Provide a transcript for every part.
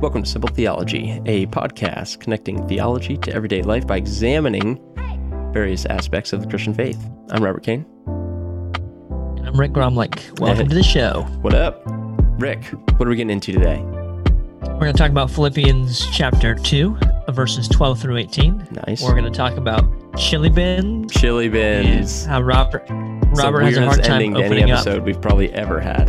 Welcome to Simple Theology, a podcast connecting theology to everyday life by examining various aspects of the Christian faith. I'm Robert Kane. And I'm Rick Gromlich. Welcome Hey. to the show. What up? Rick, what are we getting into today? We're going to talk about Philippians chapter 2, uh, verses 12 through 18. Nice. We're going to talk about chili bins. Chili bins. How Robert Robert has a hard time ending opening up. episode we've probably ever had.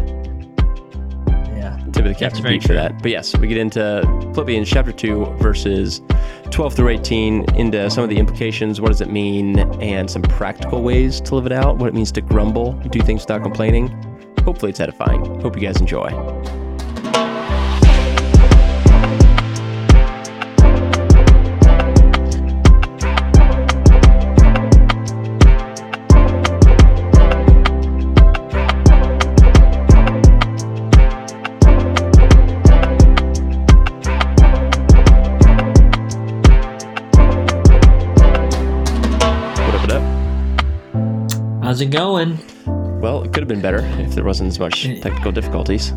Yeah. The cap That's to very beat for that. But yes, we get into Philippians chapter 2, verses 12 through 18, into some of the implications. What does it mean? And some practical ways to live it out. What it means to grumble, do things without complaining. Hopefully, it's edifying. Hope you guys enjoy. How's it going? Well, it could have been better if there wasn't as much technical difficulties.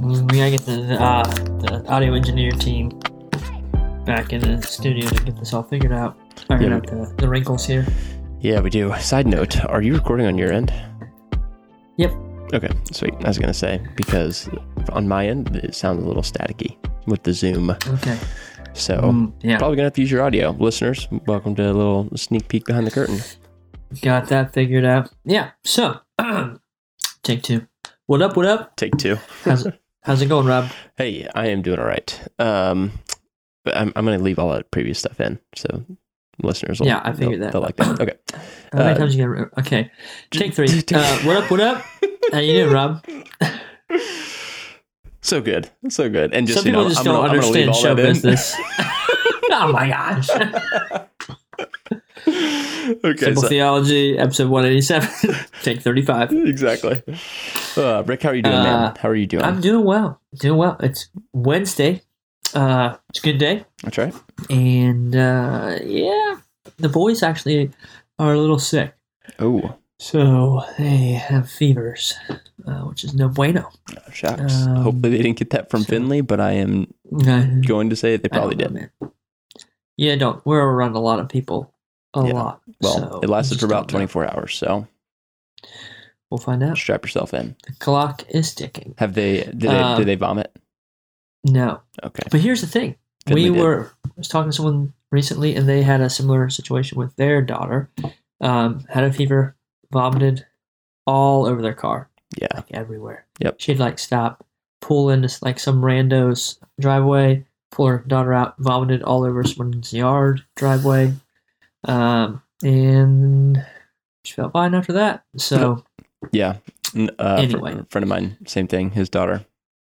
We gotta get the, uh, the audio engineer team back in the studio to get this all figured out. Figuring Yeah. out the, the wrinkles here. Yeah, we do. Side note, are you recording on your end? Yep. Okay, sweet. I was going to say, because on my end, it sounds a little staticky with the Zoom. Okay. So, Mm, yeah. probably going to have to use your audio. Listeners, welcome to a little sneak peek behind the curtain. Got that figured out. Yeah. So, take two. What up? What up? Take two. How's it, how's it going, Rob? Hey, I am doing all right. Um, but I'm, I'm going to leave all that previous stuff in. So, listeners will, Yeah, I figured they'll, that. They'll like that. Okay. How many Uh, times you gotta? Okay, take three. Uh, what up? What up? How you doing, Rob? So good. So good. And just, Some you people know, just I'm don't gonna- gonna understand show business. oh my gosh! okay. Simple so- theology, episode one eighty seven. take thirty five. exactly. Uh, Rick, how are you doing, Uh, man? How are you doing? I'm doing well. Doing well. It's Wednesday. Uh, it's a good day, That's right. and uh, yeah, the boys actually are a little sick, Oh, so they have fevers, uh, which is no bueno. shucks. Um, Hopefully they didn't get that from so- Finley, but I am going to say they probably don't did. know, man. Yeah, don't. We're around a lot of people. A Yeah. lot. Well, so it lasted for about don't know. 24 hours, so We'll find out. strap yourself in. The clock is ticking. Have they? Did they? Um, did they vomit? No, Okay. but here's the thing. We were I was talking to someone recently, and they had a similar situation with their daughter. Um, had a fever, vomited all over their car, Yeah. like everywhere. Yep. She'd like stop, pull into like some rando's driveway, pull her daughter out, vomited all over someone's yard driveway, um, and she felt fine after that. So Yeah. Uh, Anyway. a friend of mine, same thing. His daughter,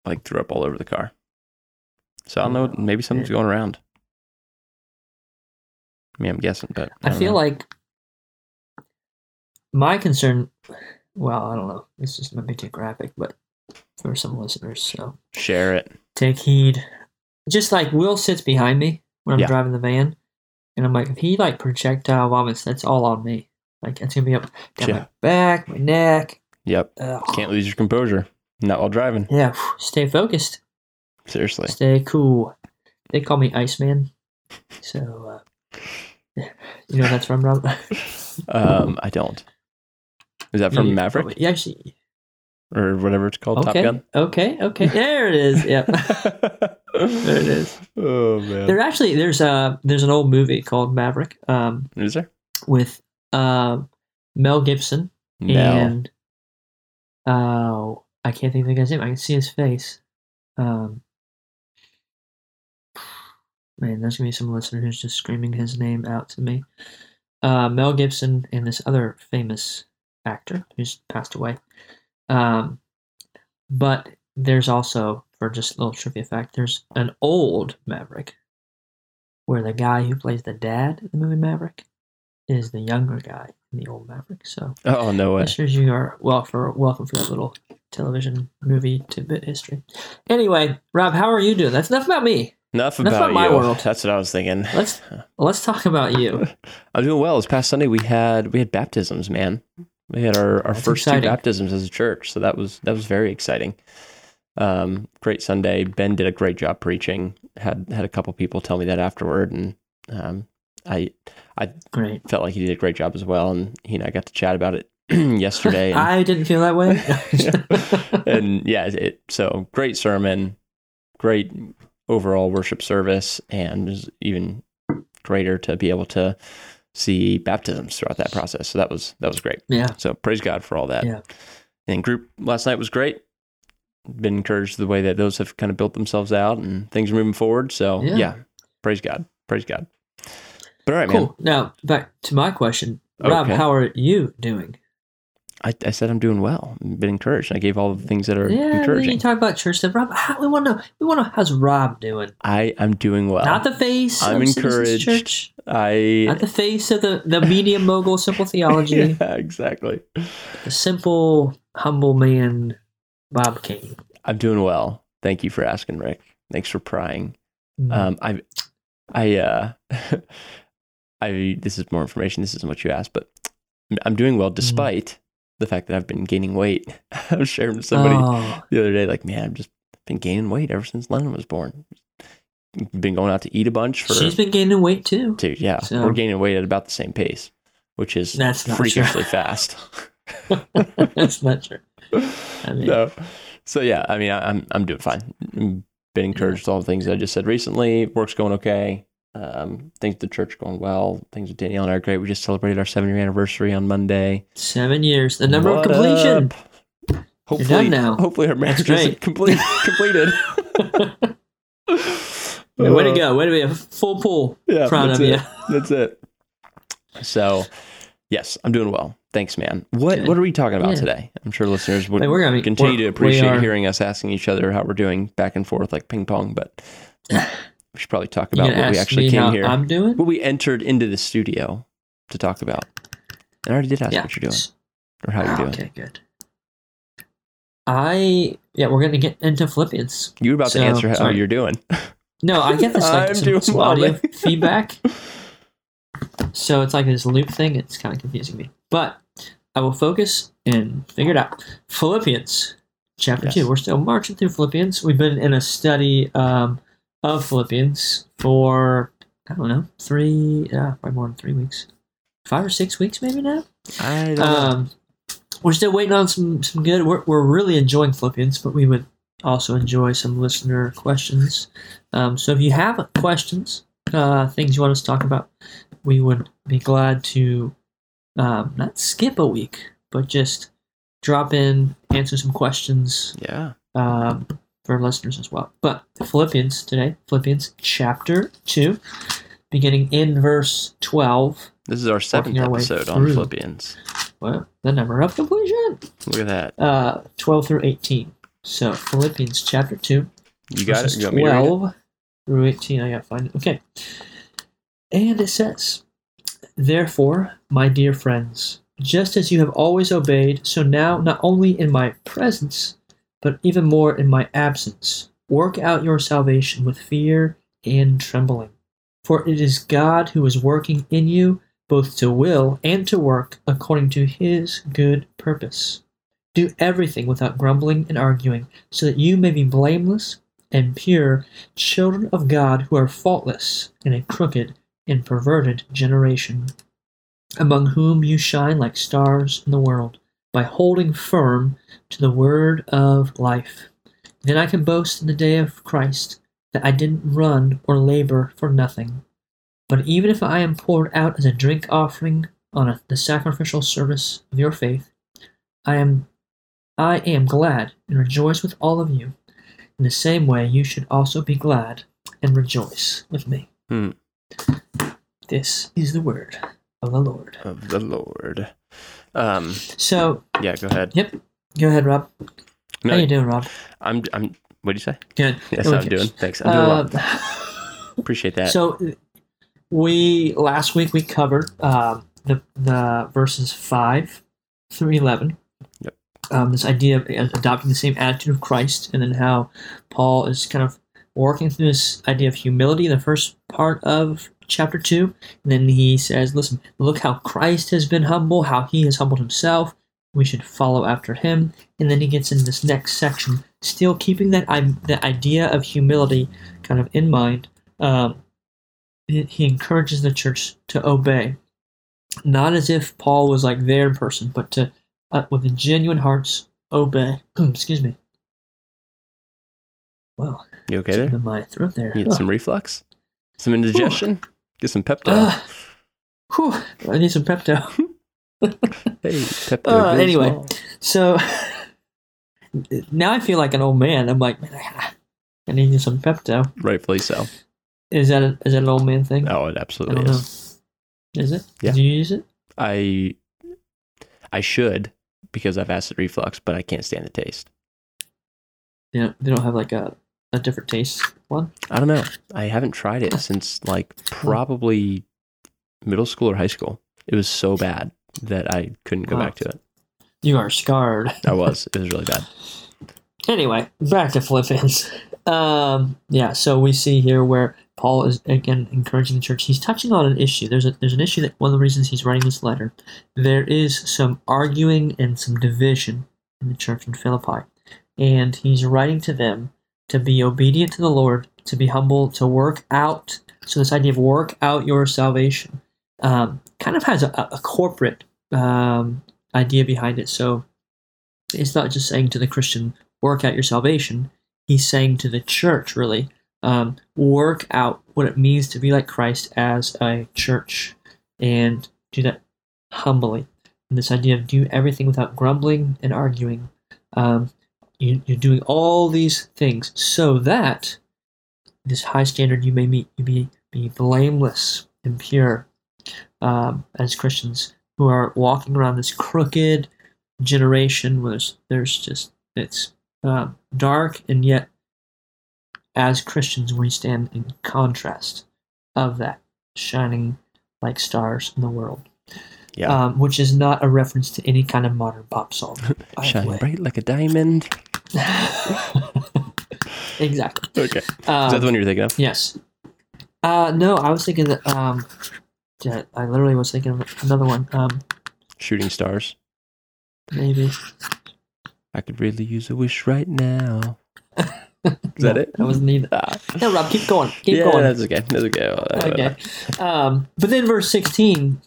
like, threw up all over the car. So I don't know. Oh, Maybe something's going around. I mean, I'm guessing, but I don't feel know. like my concern. Well, I don't know. This just might be too graphic, but for some listeners, so share it. take heed. Just like Will sits behind me when I'm Yeah. driving the van, and I'm like, if he like projectile vomits, that's all on me. Like it's gonna be up down Yeah. my back, my neck. Yep. Ugh. Can't lose your composure. Not while driving. Yeah, stay focused, Seriously. stay cool. They call me Iceman, so uh, you know that's from Rob. Um, I don't. Is that from You- Maverick Yeah, actually, or whatever it's called? okay, Top Gun. okay, okay. There it is. Yep. There it is. Oh man. There actually there's a there's an old movie called Maverick um, Is there? with um, Mel Gibson No. and uh, I can't think of the guy's name. I can see his face. Um, man, there's gonna be some listener who's just screaming his name out to me. Uh, Mel Gibson and this other famous actor who's passed away. Um, but there's also, for just a little trivia fact, there's an old Maverick where the guy who plays the dad in the movie Maverick is the younger guy in the old Maverick. So oh no way. listeners, you are well for welcome for that little television movie tidbit history. Anyway, Rob, how are you doing? That's enough about me. Enough about not my you. world. That's what I was thinking. Let's let's talk about you. I'm doing well. This past Sunday we had we had baptisms, man. We had our, our That's first exciting. two baptisms as a church, so that was that was very exciting. Um, great Sunday. Ben did a great job preaching. Had had a couple people tell me that afterward, and um, I Great. felt like he did a great job as well. And he and I got to chat about it yesterday. and- I didn't feel that way. and yeah, it so great sermon, great overall worship service, and even greater to be able to see baptisms throughout that process. So that was that was great. yeah. So praise God for all that. Yeah. And group last night was great. Been encouraged the way that those have kind of built themselves out and things are moving forward. So Yeah. yeah, praise God, praise God. But all right, man. Cool. Now back to my question, Rob. Okay. How are you doing? I, I said I'm doing well. I've been encouraged. I gave all the things that are Yeah, you encouraging. talk about church stuff. Rob, how, we want to know. We want to know how's Rob doing? I am doing well. Not the face. I'm of encouraged. Church. I Not the face of the the media mogul, simple theology. yeah, exactly. The simple, humble man, Bob Kane. I'm doing well. Thank you for asking, Rick. Thanks for prying. Mm. Um, I, I, uh, I. This is more information. This isn't what you asked, but I'm doing well despite the fact that I've been gaining weight. I was sharing with somebody Oh, the other day, like, man, I've just been gaining weight ever since Lennon was born. Been going out to eat a bunch for she's been gaining weight too. dude. Yeah, So- we're gaining weight at about the same pace, which is That's freakishly fast. That's not true. I mean, no. So yeah, I mean, I, I'm I'm doing fine. Been encouraged all the things I just said recently. Work's going okay. Um, things at the church are going well. Things with Danielle and I are great. We just celebrated our seven year anniversary on Monday. seven years. The number What of completion. up? Hopefully, done now. hopefully our marriage is complete, completed. Way to go. Way to be a full pool. Yeah, Proud of it. you. That's it. So, yes, I'm doing well. Thanks, man. What Good. What are we talking about Yeah. today? I'm sure listeners would Hey, we're gonna be- continue to appreciate are- hearing us asking each other how we're doing back and forth like ping pong, but we should probably talk about what we actually me came here. I'm doing? what we entered into the studio to talk about. And I already did ask yeah. what you're doing or how you're doing. Okay, good. I yeah, we're gonna get into Philippians. You were about So, to answer how sorry. you're doing. No, I get this like some, some audio feedback. So it's like this loop thing. It's kind of confusing me. But I will focus and figure it out. Philippians chapter Yes. two. We're still marching through Philippians. We've been in a study um, of Philippians for I don't know three, yeah, probably more than three weeks, five or six weeks maybe now. I don't know. Um, we're still waiting on some some good. We're we're really enjoying Philippians, but we would also enjoy some listener questions. Um, so if you have questions, uh, things you want us to talk about, we would be glad to um, not skip a week, but just drop in, answer some questions Yeah. um, for listeners as well. But Philippians today, Philippians chapter two, beginning in verse twelve. This is our seventh our episode on. Philippians. Well, the number of completion. Look at that. uh, 12 through 18. So Philippians chapter 2, You got it? You want me to read it? 12 through 18. I gotta find it. Okay. And it says, Therefore, my dear friends, just as you have always obeyed, so now, not only in my presence, but even more in my absence, work out your salvation with fear and trembling. For it is God who is working in you, both to will and to work according to his good purpose. Do everything without grumbling and arguing, so that you may be blameless and pure, children of God who are faultless in a crooked and perverted generation, among whom you shine like stars in the world, by holding firm to the word of life. Then I can boast in the day of Christ that I didn't run or labor for nothing. But even if I am poured out as a drink offering on a, the sacrificial service of your faith, I am I am glad and rejoice with all of you. In the same way, you should also be glad and rejoice with me. Hmm. This is the word of the Lord. Of the Lord. Um, So, yeah, go ahead. yep. Go ahead, Rob. No, How you doing, Rob? I'm, I'm, what do you say? Good. That's how I'm doing. Thanks. I'm doing well. Um, Appreciate that. So we last week we covered um, the the verses five through eleven. Yep. Um, this idea of adopting the same attitude of Christ, and then how Paul is kind of working through this idea of humility in the first part of chapter two. And then he says, "Listen, look how Christ has been humble, how he has humbled himself. We should follow after him." And then he gets into this next section still keeping that that idea of humility kind of in mind, um, he encourages the church to obey, not as if Paul was like there in person, but to uh, with a genuine hearts obey. Excuse me. Well, You okay there? in my throat there. Need some reflux? Some indigestion? Get some Pepto. Ah. Whew, I need some Pepto. hey, Pepto. Uh, anyway. So now I feel like an old man. I'm like, man, I, need some Pepto. Rightfully so. Is that a, is that an old man thing? Oh, it absolutely don't know. is. Is it? Yeah. Do you use it? I I should because I've acid reflux, but I can't stand the taste. Don't, they don't have like a, a different taste one. I don't know. I haven't tried it since like probably middle school or high school. It was so bad that I couldn't go Wow. back to it. You are scarred. I was. It was really bad. Anyway, back to Philippians. Um, yeah, so we see here where Paul is again encouraging the church. He's touching on an issue. There's a there's an issue that one of the reasons he's writing this letter. There is some arguing and some division in the church in Philippi, and he's writing to them to be obedient to the Lord, to be humble, to work out. So this idea of work out your salvation um, kind of has a, a corporate um, idea behind it. So it's not just saying to the Christian, work out your salvation. He's saying to the church, really, um, work out what it means to be like Christ as a church and do that humbly. And this idea of do everything without grumbling and arguing. Um, you, you're doing all these things so that this high standard you may meet, you be, be blameless and pure um, as Christians who are walking around this crooked generation where there's, there's just it's um, dark and yet as Christians we stand in contrast of that shining like stars in the world Yeah. um, which is not a reference to any kind of modern pop song Shine bright like a diamond. exactly Okay. Is um, that the one you're thinking of? yes uh, no I was thinking that um, I literally was thinking of another one um, Shooting stars. maybe I could really use a wish right now. Is that it? that wasn't either Ah. no Rob keep going keep yeah, going that's okay. That's okay. okay. Um, but then verse 16,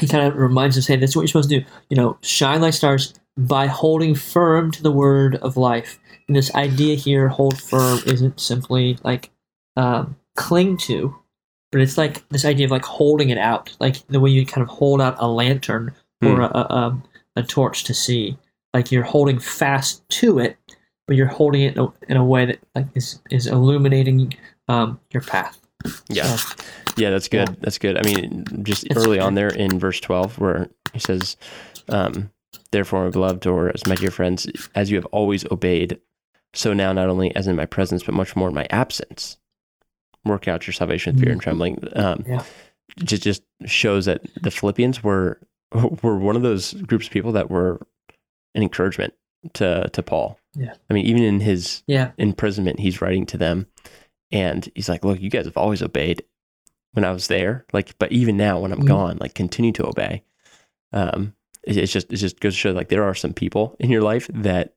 he kind of reminds us, hey, that's what you're supposed to do. You know, shine like stars by holding firm to the word of life. And this idea here, hold firm, isn't simply like um, cling to, but it's like this idea of like holding it out, like the way you kind of hold out a lantern or Hmm. a, a, um, a torch to see. Like you're holding fast to it, but you're holding it in a, in a way that like is, is illuminating um, your path. Yeah. So, Yeah, that's good. That's good. I mean, just early on there in verse 12, where he says, um, Therefore, beloved, or as my dear friends, as you have always obeyed, so now, not only as in my presence, but much more in my absence, work out your salvation with fear and Mhm. trembling. Um, Yeah. Just, just shows that the Philippians were were one of those groups of people that were an encouragement to to Paul. Yeah. I mean, even in his yeah. imprisonment, he's writing to them and he's like, Look, you guys have always obeyed when I was there. Like, but even now when I'm Mhm. gone, like continue to obey. Um, it's just it just goes to show like there are some people in your life that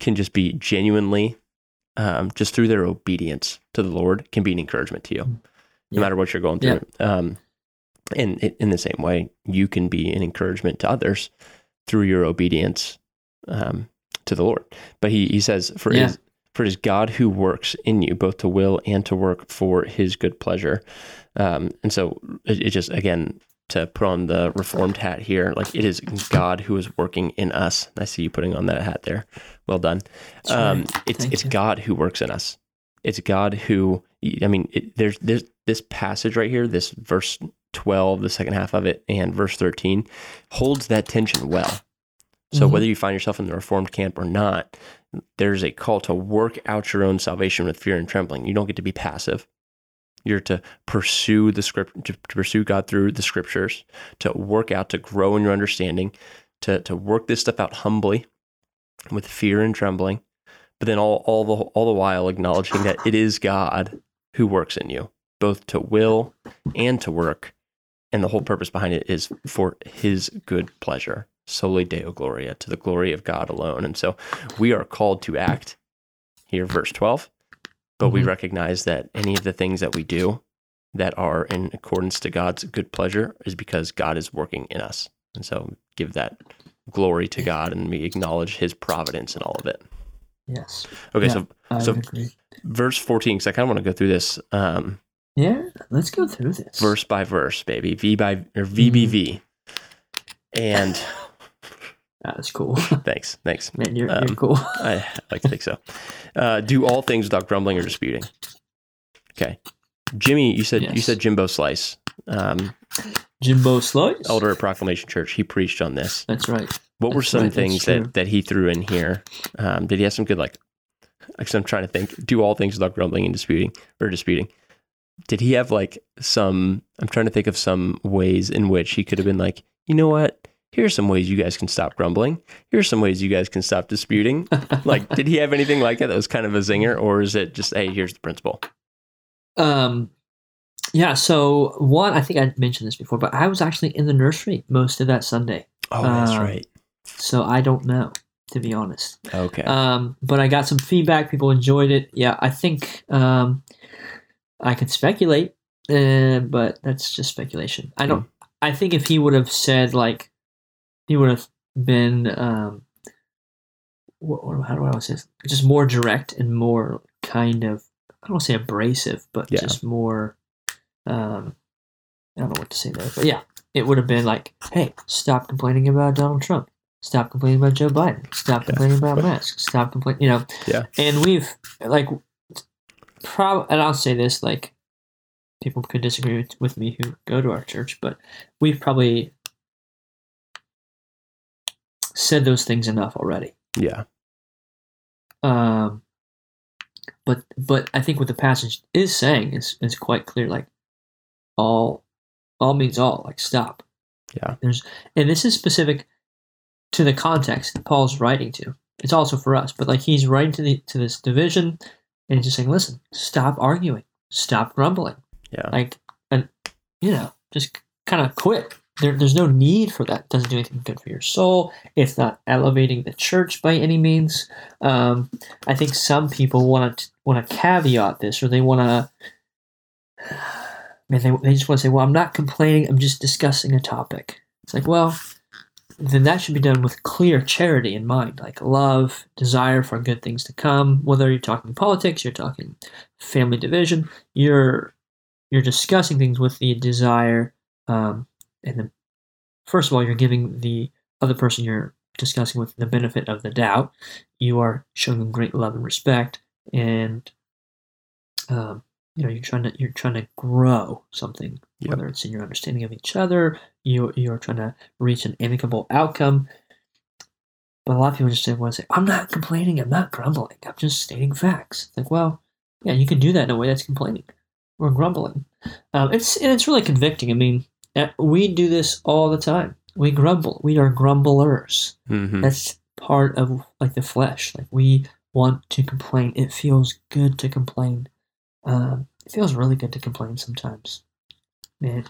can just be genuinely um, just through their obedience to the Lord can be an encouragement to you, no Yeah. matter what you're going through. Um, and it, in the same way, you can be an encouragement to others through your obedience um, to the Lord. But he, he says, for Yeah. his, for it is God who works in you, both to will and to work for his good pleasure. Um, and so it, it just, again, to put on the reformed hat here, like it is God who is working in us. I see you putting on that hat there. Well done. Um, right. it's Thank it's you. God who works in us. It's God who. I mean, it, there's there's this passage right here, this verse twelve, the second half of it, and verse thirteen, holds that tension well. So Mhm. whether you find yourself in the Reformed camp or not, there's a call to work out your own salvation with fear and trembling. You don't get to be passive. You're to pursue the script, to, to pursue God through the scriptures, to work out, to grow in your understanding, to to work this stuff out humbly, with fear and trembling, but then all all the all the while acknowledging that it is God who works in you, both to will and to work, and the whole purpose behind it is for His good pleasure, soli deo gloria, to the glory of God alone. And so we are called to act here, verse 12. But we Mhm. recognize that any of the things that we do that are in accordance to God's good pleasure is because God is working in us. And so give that glory to God and we acknowledge his providence in all of it. Yes. Okay, Yeah. so I So- agree. verse 14, because I kind of want to go through this um, Yeah, let's go through this. verse by verse, baby. V by or VBV. And That's cool. thanks, thanks. Man, you're, Um, you're cool. I, like to think so. Uh, do all things without grumbling or disputing. Okay, Jimmy, you said you Yes. said Jimbo Slice, um, Jimbo Slice. elder at Proclamation Church. He preached on this. That's right. What were some right, things that that he threw in here? Um, did he have some good like? Actually, I'm trying to think. Do all things without grumbling and disputing or disputing. Did he have like some? I'm trying to think of some ways in which he could have been like, you know what? Here's some ways you guys can stop grumbling. Here's some ways you guys can stop disputing. Like, did he have anything like it that was kind of a zinger, or is it just, hey, here's the principle? Um, yeah. So one, I think I mentioned this before, but I was actually in the nursery most of that Sunday, Oh, that's Um, right. so I don't know to be honest. Okay. Um, but I got some feedback. People enjoyed it. Yeah, I think um, I could speculate, uh, but that's just speculation. I don't. I think if he would have said like, he would have been. Um, what, what, how do I say this? Just more direct and more kind of. I don't want to say abrasive, but Yeah. just more. Um, I don't know what to say there, but yeah, it would have been like, "Hey, stop complaining about Donald Trump. Stop complaining about Joe Biden. Stop Yeah. complaining about masks. Stop complaining." You know. Yeah. And we've like, prob, and I'll say this like, people could disagree with, with me who go to our church, but we've probably said those things enough already. yeah. Um, but but I think what the passage is saying is is quite clear. Like all all means all. Like stop. Yeah. There's and this is specific to the context that Paul's writing to. It's also for us, but like he's writing to the to this division, and he's just saying, listen, stop arguing, stop grumbling, Yeah. like and you know just kind of quit. There, there's no need for that. It doesn't do anything good for your soul. It's not elevating the church by any means. Um, I think some people want to want to caveat this, or they want to. Man, they, they just want to say, "Well, I'm not complaining. I'm just discussing a topic." It's like, well, then that should be done with clear charity in mind, like love, desire for good things to come. Whether you're talking politics, you're talking family division, you're you're discussing things with the desire, um, and then first of all, you're giving the other person you're discussing with the benefit of the doubt. You are showing them great love and respect, and um, you know you're trying to you're trying to grow something, Yep. whether it's in your understanding of each other. You you're trying to reach an amicable outcome. But a lot of people just want to say, "I'm not complaining. I'm not grumbling. I'm just stating facts." It's like, well, yeah, you can do that in a way that's complaining or grumbling. Um, it's and it's really convicting. I mean, we do this all the time. We grumble. We are grumblers. hmm That's part of like the flesh. Like we want to complain. It feels good to complain. Um, it feels really good to complain sometimes. Man,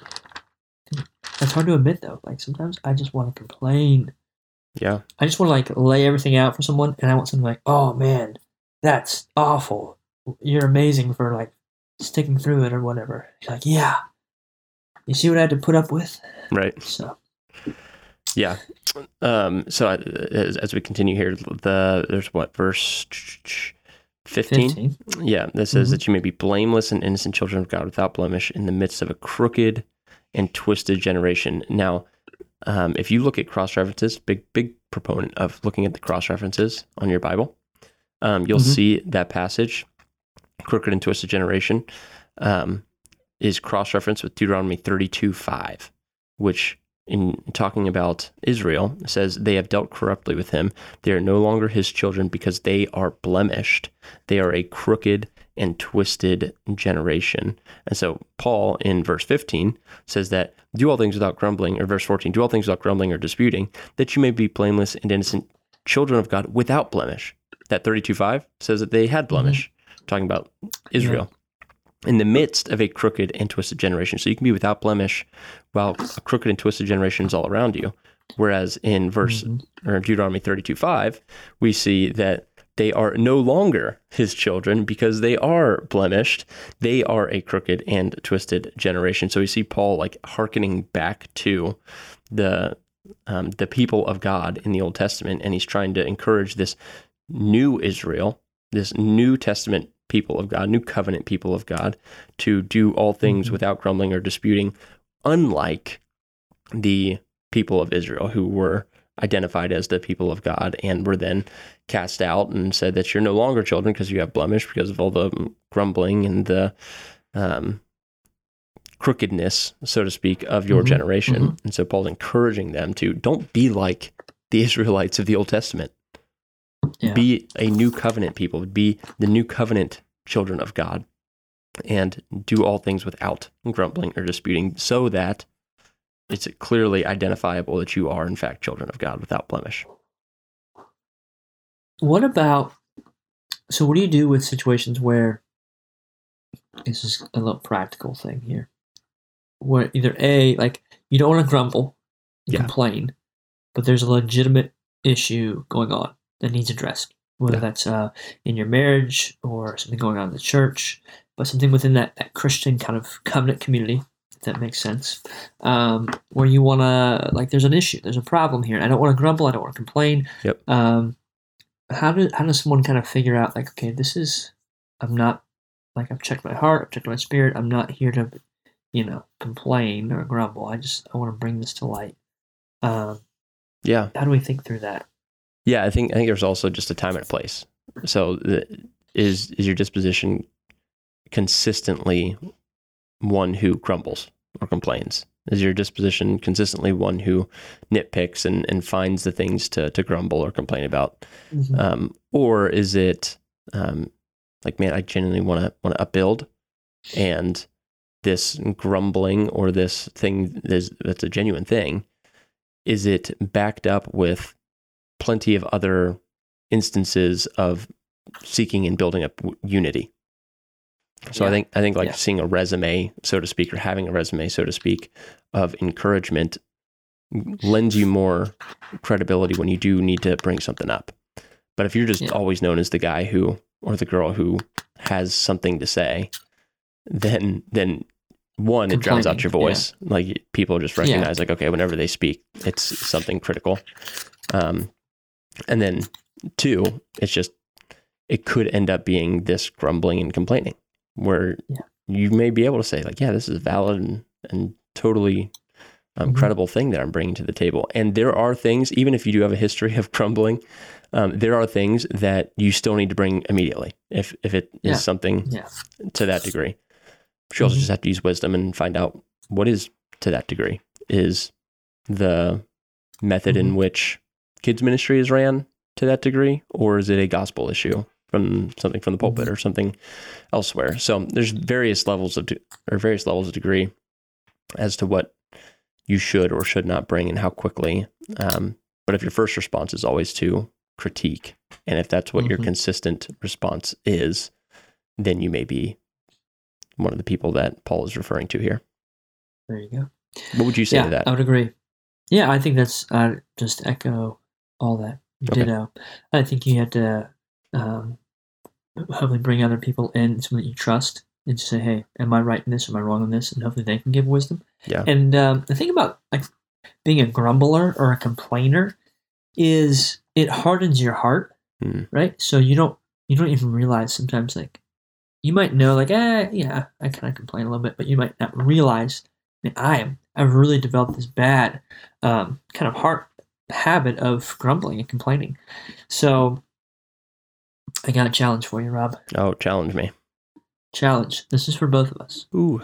that's hard to admit though. Like sometimes I just want to complain. Yeah. I just want to like lay everything out for someone, and I want someone like, oh man, that's awful. You're amazing for like sticking through it or whatever. You're like, yeah. You see what I had to put up with? Right. So Yeah. Um, so I, as, as we continue here, the there's what verse fifteen. Yeah, that says Mhm. that you may be blameless and innocent children of God without blemish in the midst of a crooked and twisted generation. Now, um, if you look at cross references, big big proponent of looking at the cross references on your Bible, um, you'll Mhm. see that passage, crooked and twisted generation, um, is cross referenced with Deuteronomy thirty two five, which in talking about Israel says they have dealt corruptly with him. They are no longer his children because they are blemished. They are a crooked and twisted generation. And so Paul in verse 15 says that do all things without grumbling, or verse 14, do all things without grumbling or disputing, that you may be blameless and innocent children of God without blemish. That 32.5 says that they had blemish, mm-hmm. talking about Israel. In the midst of a crooked and twisted generation. So you can be without blemish while a crooked and twisted generation is all around you. Whereas in verse Mhm. or Deuteronomy 32 5, we see that they are no longer his children because they are blemished. They are a crooked and twisted generation. So we see Paul like hearkening back to the um, the people of God in the Old Testament, and he's trying to encourage this new Israel, this New Testament people of God, new covenant people of God, to do all things Mhm. without grumbling or disputing, unlike the people of Israel who were identified as the people of God and were then cast out and said that you're no longer children because you have blemish because of all the grumbling and the um, crookedness, so to speak, of your Mhm, generation. And so Paul's encouraging them to don't be like the Israelites of the Old Testament. Yeah. Be a new covenant people, be the new covenant children of God, and do all things without grumbling or disputing, so that it's clearly identifiable that you are, in fact, children of God without blemish. What about? So, what do you do with situations where this is a little practical thing here, where either a like you don't want to grumble Yeah. complain, but there's a legitimate issue going on that needs addressed, whether Yeah. that's uh, in your marriage or something going on in the church, but something within that, that Christian kind of covenant community. If that makes sense, um, where you want to like, there's an issue, there's a problem here. I don't want to grumble, I don't want to complain. Yep. Um, how do how does someone kind of figure out like okay this is i'm not like i've checked my heart i've checked my spirit i'm not here to you know complain or grumble i just i want to bring this to light um Yeah. how do we think through that Yeah, I think I think there's also just a time and a place. So the, is is your disposition consistently one who grumbles or complains? Is your disposition consistently one who nitpicks and, and finds the things to, to grumble or complain about? Um, or is it um, like, man, I genuinely want to want to upbuild, and this grumbling or this thing is that's a genuine thing, is it backed up with plenty of other instances of seeking and building up w- unity? So I think I think like Yeah. seeing a resume, so to speak, or having a resume, so to speak, of encouragement lends you more credibility when you do need to bring something up. But if you're just Yeah. always known as the guy who or the girl who has something to say, then then one it drowns out your voice. Like people just recognize like okay, whenever they speak, it's something critical. Um, and then two, it's just it could end up being this grumbling and complaining, where Yeah. you may be able to say like, yeah, this is a valid and, and totally um, Mhm. credible thing that I'm bringing to the table. And there are things, even if you do have a history of grumbling, um, there are things that you still need to bring immediately if if it is Yeah. something Yeah. to that degree. You also Mhm. just have to use wisdom and find out what is to that degree. Is the method in Mhm. which kids ministry is ran to that degree, or is it a gospel issue from something from the pulpit or something elsewhere? So there's various levels of de- or various levels of degree as to what you should or should not bring and how quickly. Um, but if your first response is always to critique, and if that's what your Mhm. consistent response is, then you may be one of the people that Paul is referring to here. there you go What would you say yeah to that? i would agree yeah i think that's i just echo all that Okay. ditto i think you had to um hopefully bring other people in someone that you trust and just say hey am i right in this am i wrong in this and hopefully they can give wisdom Yeah. And um, the thing about like being a grumbler or a complainer is it hardens your heart, Hmm. right? So you don't you don't even realize sometimes like you might know like eh yeah I kind of complain a little bit, but you might not realize that I am I've really developed this bad um, kind of heart habit of grumbling and complaining. So I got a challenge for you, Rob. Oh, challenge me. Challenge. This is for both of us Ooh.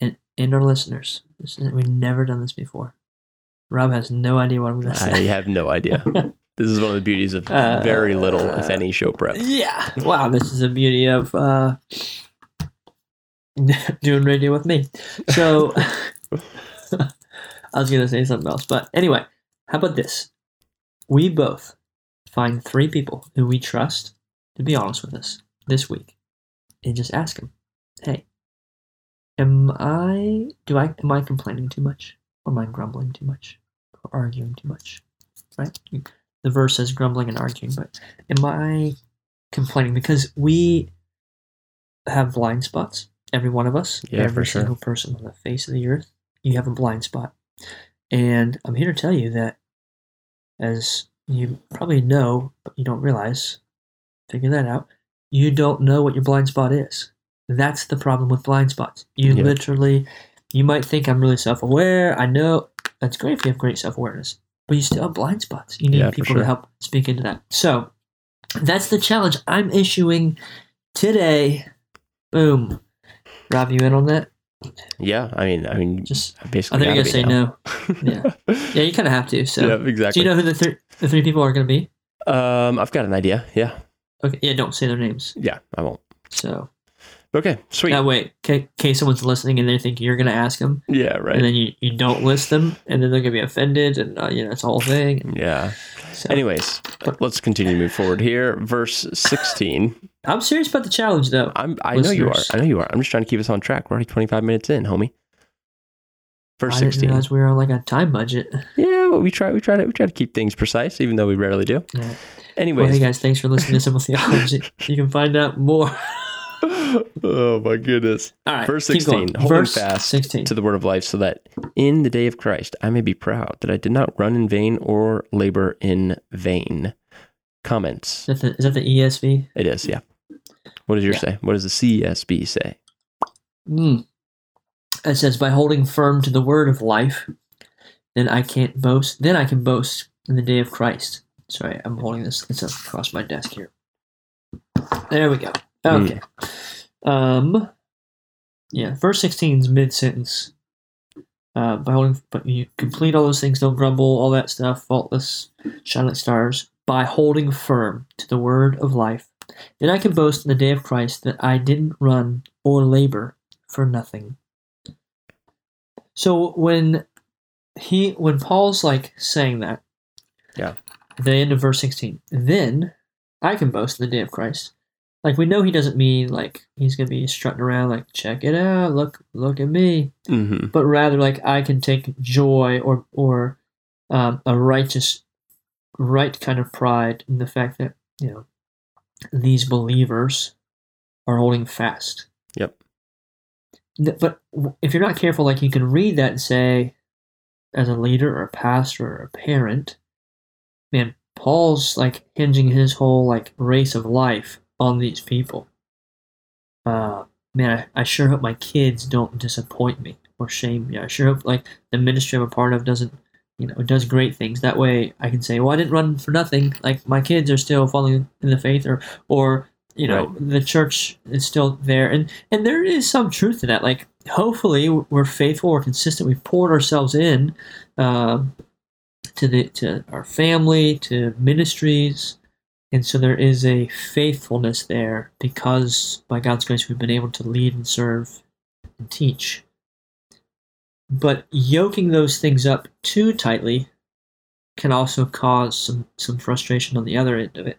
and, and our listeners. Is, we've never done this before. Rob has no idea what I'm going to say. I have no idea. This is one of the beauties of Uh, very little, if any, show prep. yeah. Wow, this is a beauty of uh, doing radio with me. So I was going to say something else. But anyway, how about this? We both find three people who we trust to be honest with us this week and just ask them, hey, am I, do I, am I complaining too much? Or am I grumbling too much? Or arguing too much? Right? The verse says grumbling and arguing, but am I complaining because we have blind spots. Every one of us, Yeah, every for sure. single person on the face of the earth, you have a blind spot. And I'm here to tell you that, as you probably know, but you don't realize, figure that out. You don't know what your blind spot is. That's the problem with blind spots. You Yeah. literally, you might think I'm really self aware. I know that's great if you have great self awareness, but you still have blind spots. You need Yeah, people sure. to help speak into that. So that's the challenge I'm issuing today. Boom. Rob, you in on that? Yeah, I mean, I mean, Just, basically. I think you're gonna say no. Yeah. Yeah, you kind of have to. So, yeah, do you know who the, th- the three people are going to be? um, I've got an idea. Yeah, Okay, yeah, don't say their names. yeah, I won't. So Okay, sweet. that way, in case someone's listening and they think you're going to ask them, yeah, right. and then you, you don't list them, and then they're going to be offended, and uh, you know it's a whole thing. yeah. So, Anyways, let's continue to move forward here. Verse sixteen. I'm serious about the challenge, though. I'm. I know you are. I know you are. I'm just trying to keep us on track. We're already 25 minutes in, homie. Verse I didn't 16. realize we were on like a time budget. Yeah, well, we try. We try to. We try to keep things precise, even though we rarely do. Yeah. Well, hey guys, thanks for listening to Simple Theology. You can find out more. Oh my goodness. All right, Verse 16, Hold Verse fast 16. to the word of life, so that in the day of Christ I may be proud that I did not run in vain or labor in vain. Comments. Is that the, is that the ESV? It is, yeah. What does your Yeah. say? What does the CSB say? Mm. It says, by holding firm to the word of life, then I can't boast. Then I can boast in the day of Christ. Sorry, I'm holding this. It's across my desk here. There we go. Okay. Um. Yeah, verse 16 is mid sentence. Uh, by holding, but you complete all those things. Don't grumble. All that stuff. Faultless, shine like stars. By holding firm to the word of life, then I can boast in the day of Christ that I didn't run or labor for nothing. So when he when Paul's like saying that, Yeah. the end of verse sixteen, then I can boast in the day of Christ. Like we know he doesn't mean like he's gonna be strutting around like check it out, look look at me, Mm-hmm. but rather like I can take joy or or um, a righteous right kind of pride in the fact that you know these believers are holding fast. Yep. But if you're not careful, like you can read that and say, as a leader or a pastor or a parent, man, Paul's like hinging his whole like race of life on these people. Uh, man, I, I sure hope my kids don't disappoint me or shame me. I sure hope like the ministry I'm a part of doesn't, you know, does great things. That way I can say, well, I didn't run for nothing. Like my kids are still following in the faith, or or you know, the church is still there, and and there is some truth to that. Like hopefully we're faithful, we're consistent. We've poured ourselves in. Um, to the to our family, to ministries, and so there is a faithfulness there because by God's grace we've been able to lead and serve and teach. But yoking those things up too tightly can also cause some, some frustration on the other end of it.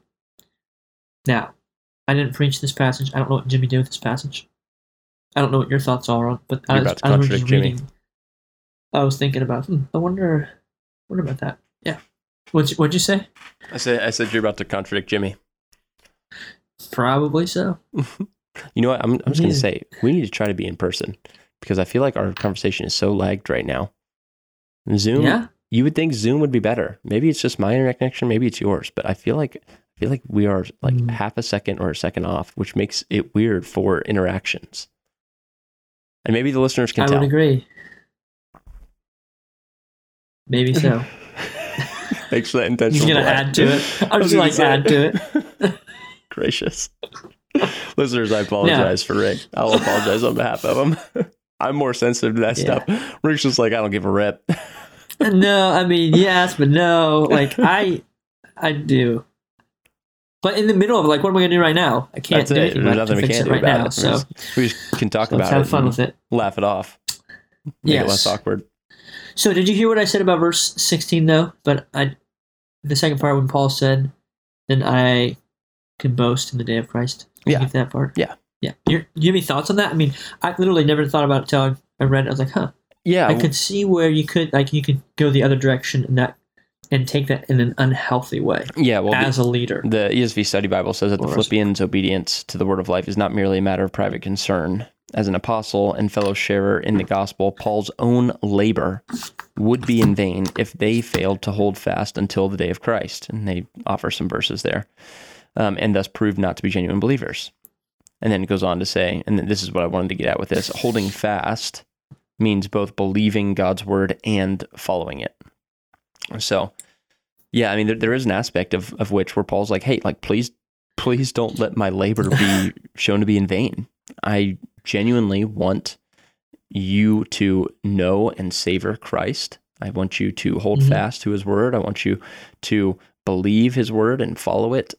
Now, I didn't preach this passage. I don't know what Jimmy did with this passage. I don't know what your thoughts are on, but I You're was, about to I was just Jimmy. reading. I was thinking about. Hmm, I wonder. Wonder about that. Yeah. What'd you, what'd you say? I said, I said you're about to contradict Jimmy. Probably so. You know what? I'm, I'm just to say we need to try to be in person because I feel like our conversation is so lagged right now. Zoom, Yeah. you would think Zoom would be better. Maybe it's just my internet connection, maybe it's yours, but I feel like I feel like we are like Mm. half a second or a second off, which makes it weird for interactions. And maybe the listeners can I tell. would agree. Maybe so. Thanks for that intentional. just gonna add to it. I'm just like add to it. Gracious. Listeners, I apologize for Rick. I'll apologize on behalf of him. I'm more sensitive to that Yeah. stuff. Rick's just like, I don't give a rip. Uh, no, I mean yes, but no. Like I, I do. But in the middle of like, what am I gonna do right now? I can't That's do it. There's it nothing we can it do right about now. it. So, We just- we just can talk so about have it. Have fun with it. Laugh it off. Make it Yes. less awkward. So did you hear what I said about verse 16 though? But I the second part when Paul said, Then I can boast in the day of Christ. Yeah. that part? Yeah. Yeah. You're, do you have any thoughts on that? I mean, I literally never thought about it until I read it. I was like, huh. Yeah. I could see where you could like you could go the other direction and that and take that in an unhealthy way Yeah, well, the- as a leader. The ESV Study Bible says that the Philippians' obedience to the word of life is not merely a matter of private concern. As an apostle and fellow sharer in the gospel, Paul's own labor would be in vain if they failed to hold fast until the day of Christ. And they offer some verses there, um, and thus prove not to be genuine believers. And then it goes on to say, and this is what I wanted to get at with this holding fast means both believing God's word and following it. So, yeah, I mean, there, there is an aspect of, of which where Paul's like, hey, like, please, please don't let my labor be shown to be in vain. I genuinely want you to know and savor Christ. I want you to hold Mhm. fast to his word. I want you to believe his word and follow it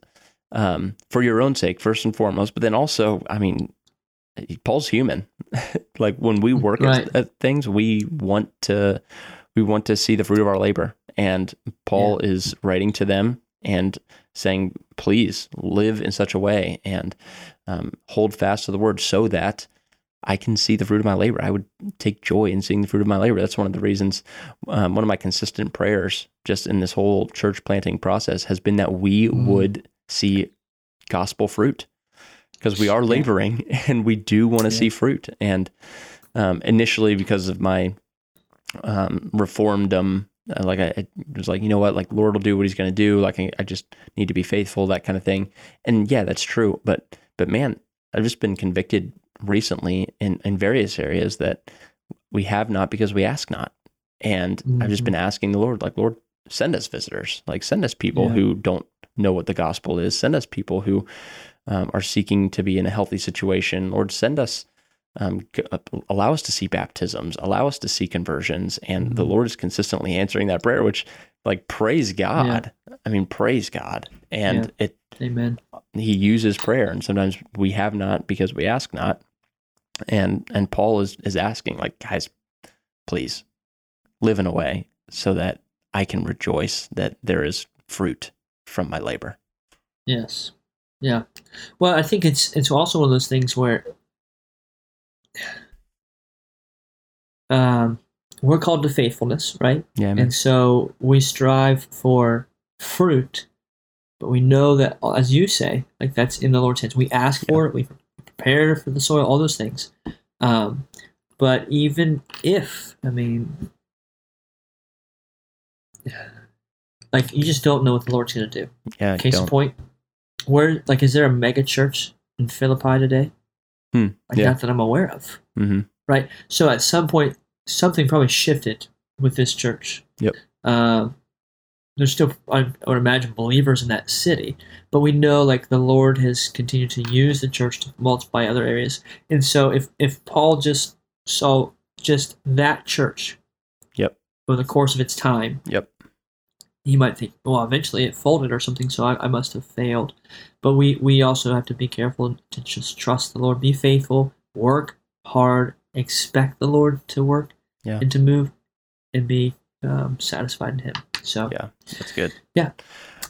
um, for your own sake, first and foremost. But then also, I mean, Paul's human. like when we work Right. at, at things, we want to we want to see the fruit of our labor. And Paul is writing to them and saying, please live in such a way and um, hold fast to the word so that I can see the fruit of my labor. I would take joy in seeing the fruit of my labor. That's one of the reasons, um, one of my consistent prayers just in this whole church planting process has been that we Mm. would see gospel fruit because we are Yeah. laboring and we do want to Yeah. see fruit. And um, initially, because of my um, reformedom, uh, like I, I was like, you know what, like Lord will do what He's going to do. Like I, I just need to be faithful, that kind of thing. And yeah, that's true. But but man, I've just been convicted recently in in various areas that we have not because we ask not. And I've just Mhm. been asking the Lord, like Lord, send us visitors, like send us people Yeah. who don't know what the gospel is. Send us people who um, are seeking to be in a healthy situation. Lord, send us, um, allow us to see baptisms, allow us to see conversions. And the Mhm. Lord is consistently answering that prayer, which, like, praise God. I mean, praise God. And it, Amen. He uses prayer, and sometimes we have not because we ask not. And and Paul is is asking, like, guys, please live in a way so that I can rejoice that there is fruit from my labor. Yes. Yeah. Well, I think it's it's also one of those things where um, we're called to faithfulness, right? Yeah, man. And so we strive for fruit, but we know that, as you say, like that's in the Lord's hands. We ask for it, we prepare for the soil, all those things. Um, but even if, I mean, like you just don't know what the Lord's going to do. yeah. Case in point, where like is there a mega church in Philippi today? Hmm, Like yeah. not that I'm aware of. Mhm. Right. So at some point, something probably shifted with this church. Yep. Um, there's still, I, would imagine, believers in that city, but we know like the Lord has continued to use the church to multiply other areas. And so if if Paul just saw just that church, Yep. over the course of its time, Yep. he might think, well, eventually it folded or something, so I, I must have failed. But we, we also have to be careful to just trust the Lord, be faithful, work hard, expect the Lord to work Yeah. and to move, and be um, satisfied in Him. So, Yeah. That's good. Yeah.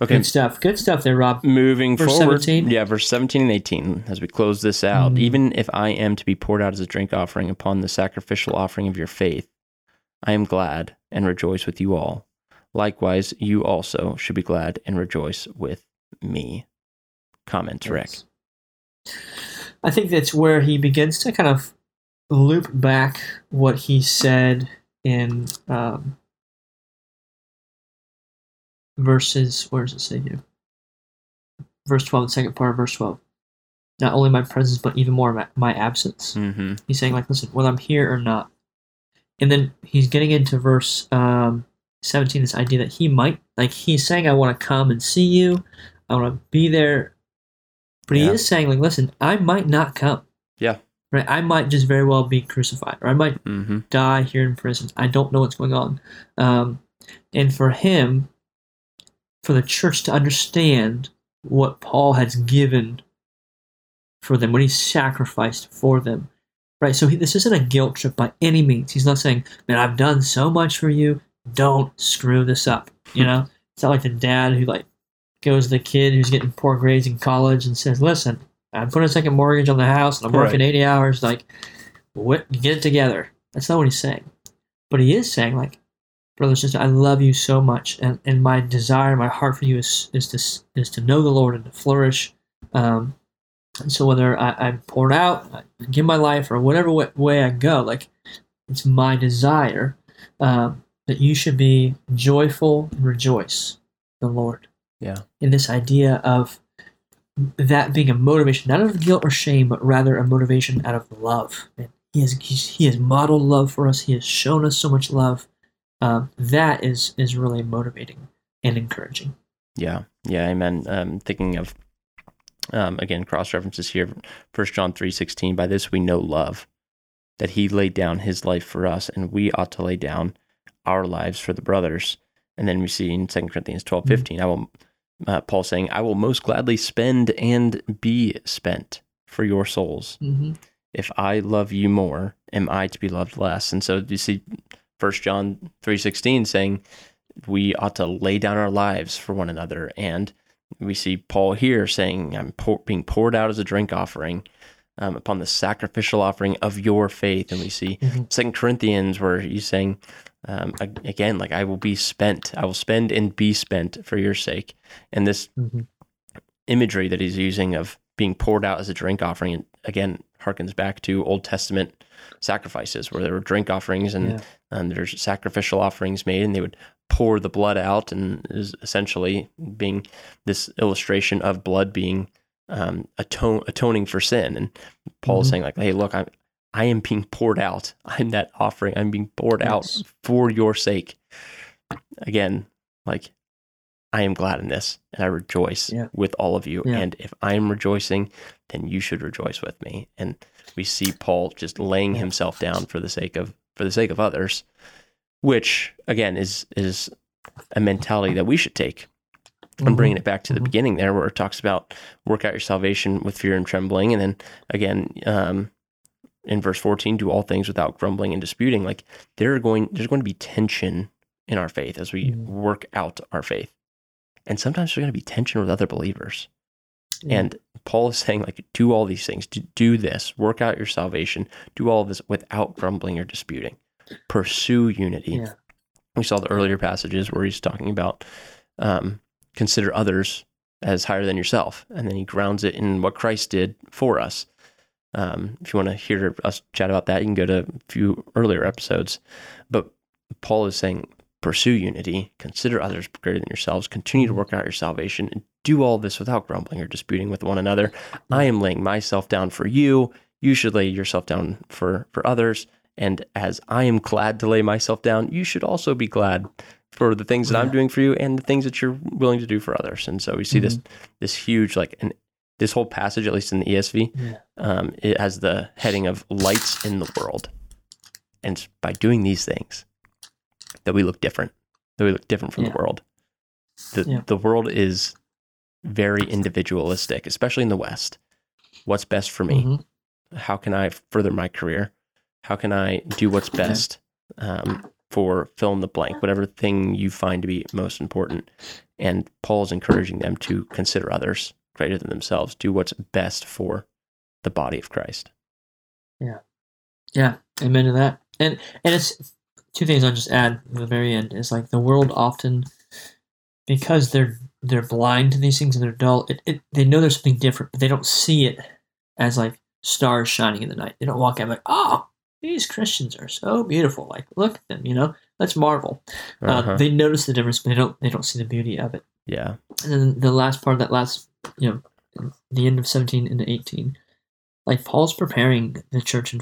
Okay. good stuff. Good stuff there, Rob. Moving Verse forward, 17? yeah, verse 17 and 18, as we close this out, Mm. even if I am to be poured out as a drink offering upon the sacrificial offering of your faith, I am glad and rejoice with you all. Likewise, you also should be glad and rejoice with me. Comments, Rick. I think that's where he begins to kind of loop back what he said in um, verses. Where does it say here? Verse 12, the second part of verse 12. Not only my presence, but even more my, my absence. Mm-hmm. He's saying, like, listen, whether I'm here or not. And then he's getting into verse um, 17, this idea that he might, like, he's saying, I want to come and see you. I want to be there. But he Yeah. is saying, like, listen, I might not come. Yeah. Right? I might just very well be crucified, or I might Mm-hmm. die here in prison. I don't know what's going on. Um, and for him, for the church to understand what Paul has given for them, what he sacrificed for them, right? So he, this isn't a guilt trip by any means. He's not saying, "Man, I've done so much for you. Don't screw this up." You know, it's not like the dad who like goes to the kid who's getting poor grades in college and says, "Listen, I'm putting a second mortgage on the house and I'm working Right. 80 hours. Like, what? Get it together." That's not what he's saying. But he is saying, like, brother sister, I love you so much, and, and my desire, my heart for you is is to is to know the Lord and to flourish. Um, and so whether I, I'm poured out, I give my life, or whatever way, way I go, like it's my desire um, that you should be joyful and rejoice the Lord. Yeah. In this idea of that being a motivation, not out of guilt or shame, but rather a motivation out of love. And he has he has modeled love for us. He has shown us so much love. Um, that is is really motivating and encouraging. Yeah, yeah, amen. Um, thinking of um, again cross references here, First John three sixteen. By this we know love, that He laid down His life for us, and we ought to lay down our lives for the brothers. And then we see in Second Corinthians twelve fifteen, I will uh, Paul saying, "I will most gladly spend and be spent for your souls. Mm-hmm. If I love you more, am I to be loved less?" And so you see, First John three sixteen saying we ought to lay down our lives for one another, and we see Paul here saying, "I'm pour, being poured out as a drink offering." Um, upon the sacrificial offering of your faith, and we see Mhm. Second Corinthians where he's saying, um, again, like I will be spent, I will spend and be spent for your sake, and this Mm-hmm. imagery that he's using of being poured out as a drink offering again harkens back to Old Testament sacrifices where there were drink offerings and, Yeah. And there's sacrificial offerings made and they would pour the blood out and is essentially being this illustration of blood being um, atone, atoning for sin and Paul is Mhm. saying like hey look I'm I am being poured out I'm that offering I'm being poured Yes. out for your sake again like I am glad in this and I rejoice Yeah. with all of you. Yeah. And if I am rejoicing, then you should rejoice with me. And we see Paul just laying himself down for the sake of for the sake of others, which again is is a mentality that we should take. I'm bringing it back to the Mhm. beginning there, where it talks about work out your salvation with fear and trembling, and then again um, in verse 14, do all things without grumbling and disputing. Like there are going, there's going to be tension in our faith as we Mhm. work out our faith, and sometimes there's going to be tension with other believers. Yeah. And Paul is saying, like, do all these things, do, do this, work out your salvation, do all of this without grumbling or disputing. Pursue unity. Yeah. We saw the earlier passages where he's talking about um, consider others as higher than yourself. And then he grounds it in what Christ did for us. Um, if you want to hear us chat about that, you can go to a few earlier episodes. But Paul is saying, pursue unity, consider others greater than yourselves, continue to work out your salvation, and do all this without grumbling or disputing with one another. I am laying myself down for you. You should lay yourself down for, for others. And as I am glad to lay myself down, you should also be glad for the things that I'm doing for you and the things that you're willing to do for others. And so we see this this huge like and this whole passage, at least in the ESV, Yeah. um, it has the heading of lights in the world. And by doing these things that we look different, that we look different from Yeah. the world. The, Yeah. the world is very individualistic, especially in the West. What's best for me? Mhm. How can I further my career? How can I do what's best um, for fill in the blank, whatever thing you find to be most important? And Paul's encouraging them to consider others greater than themselves, do what's best for the body of Christ. Yeah. Yeah, amen to that. And and it's two things I'll just add at the very end is like the world often because they're they're blind to these things and they're dull. It, it they know there's something different, but they don't see it as like stars shining in the night. They don't walk out like, oh, these Christians are so beautiful. Like, look at them. You know, let's marvel. Uh, Uh-huh. they notice the difference, but they don't they don't see the beauty of it. yeah. And then the last part of that last, you know, the end of 17 into 18, like Paul's preparing the church in,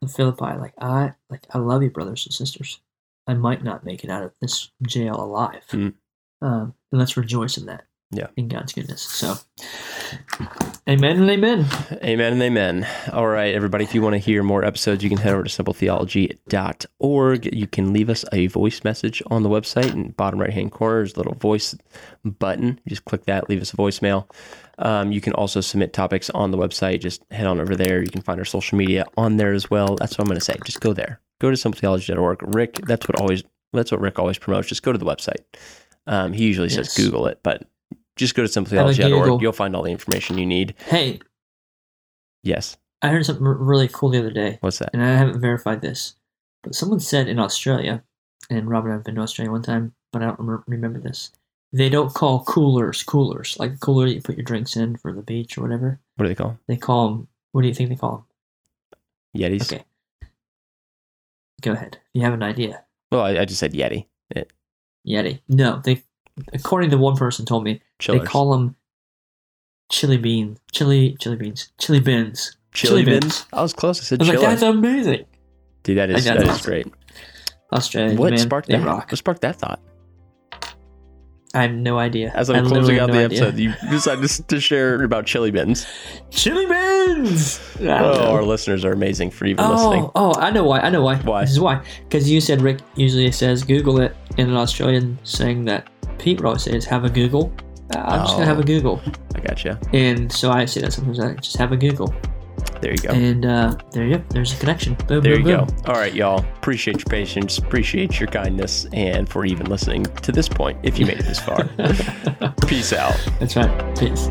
in Philippi. Like, I, like, I love you, brothers and sisters. I might not make it out of this jail alive. Mm. Um, and let's rejoice in that. Yeah. In God's goodness. So, amen and amen. Amen and amen. All right, everybody. If you want to hear more episodes, you can head over to simpletheology.org. You can leave us a voice message on the website. In the bottom right hand corner, there's a little voice button. You just click that, leave us a voicemail. Um, you can also submit topics on the website. Just head on over there. You can find our social media on there as well. That's what I'm going to say. Just go there. Go to simpletheology.org. Rick, that's what always that's what Rick always promotes. Just go to the website. Um, he usually says Google it, but just go to Google. simpletheology.org. You'll find all the information you need. Hey, Yes. I heard something really cool the other day, What's that? and I haven't verified this, but someone said in Australia and Robert and I've been to Australia one time, but I don't rem- remember this. They don't call coolers coolers, like the cooler that you put your drinks in for the beach or whatever. What do they call They call them, what do you think they call them? Yetis. Okay. Go ahead. You have an idea. Well, I, I just said Yeti. Yeti. No, they, according to one person told me, Chillers. they call them chili beans, chili, chili beans, chili bins. chili, chili bins. bins. I was close. I said chili. I was like, that's amazing. Dude, that is that is great. Australia, What man, sparked that? rock. What sparked that thought? I have no idea. As I'm closing out have the no idea. episode, you decided to, to share about chili bins. Chili bins. Oh, know. our listeners are amazing for even Oh, listening. oh, I know why. I know why. Why? This is why. Because you said Rick usually says Google it, in an Australian saying that Pete always says have a Google. Uh, I'm just gonna have Oh. a Google, I gotcha. and so I say that sometimes. I just have a Google, There you go. and uh, there you go. There's a connection. Boom, There boom, you boom. go. All right, y'all. Appreciate your patience. Appreciate your kindness, and for even listening to this point. If you made it this far, peace out. That's right. Peace.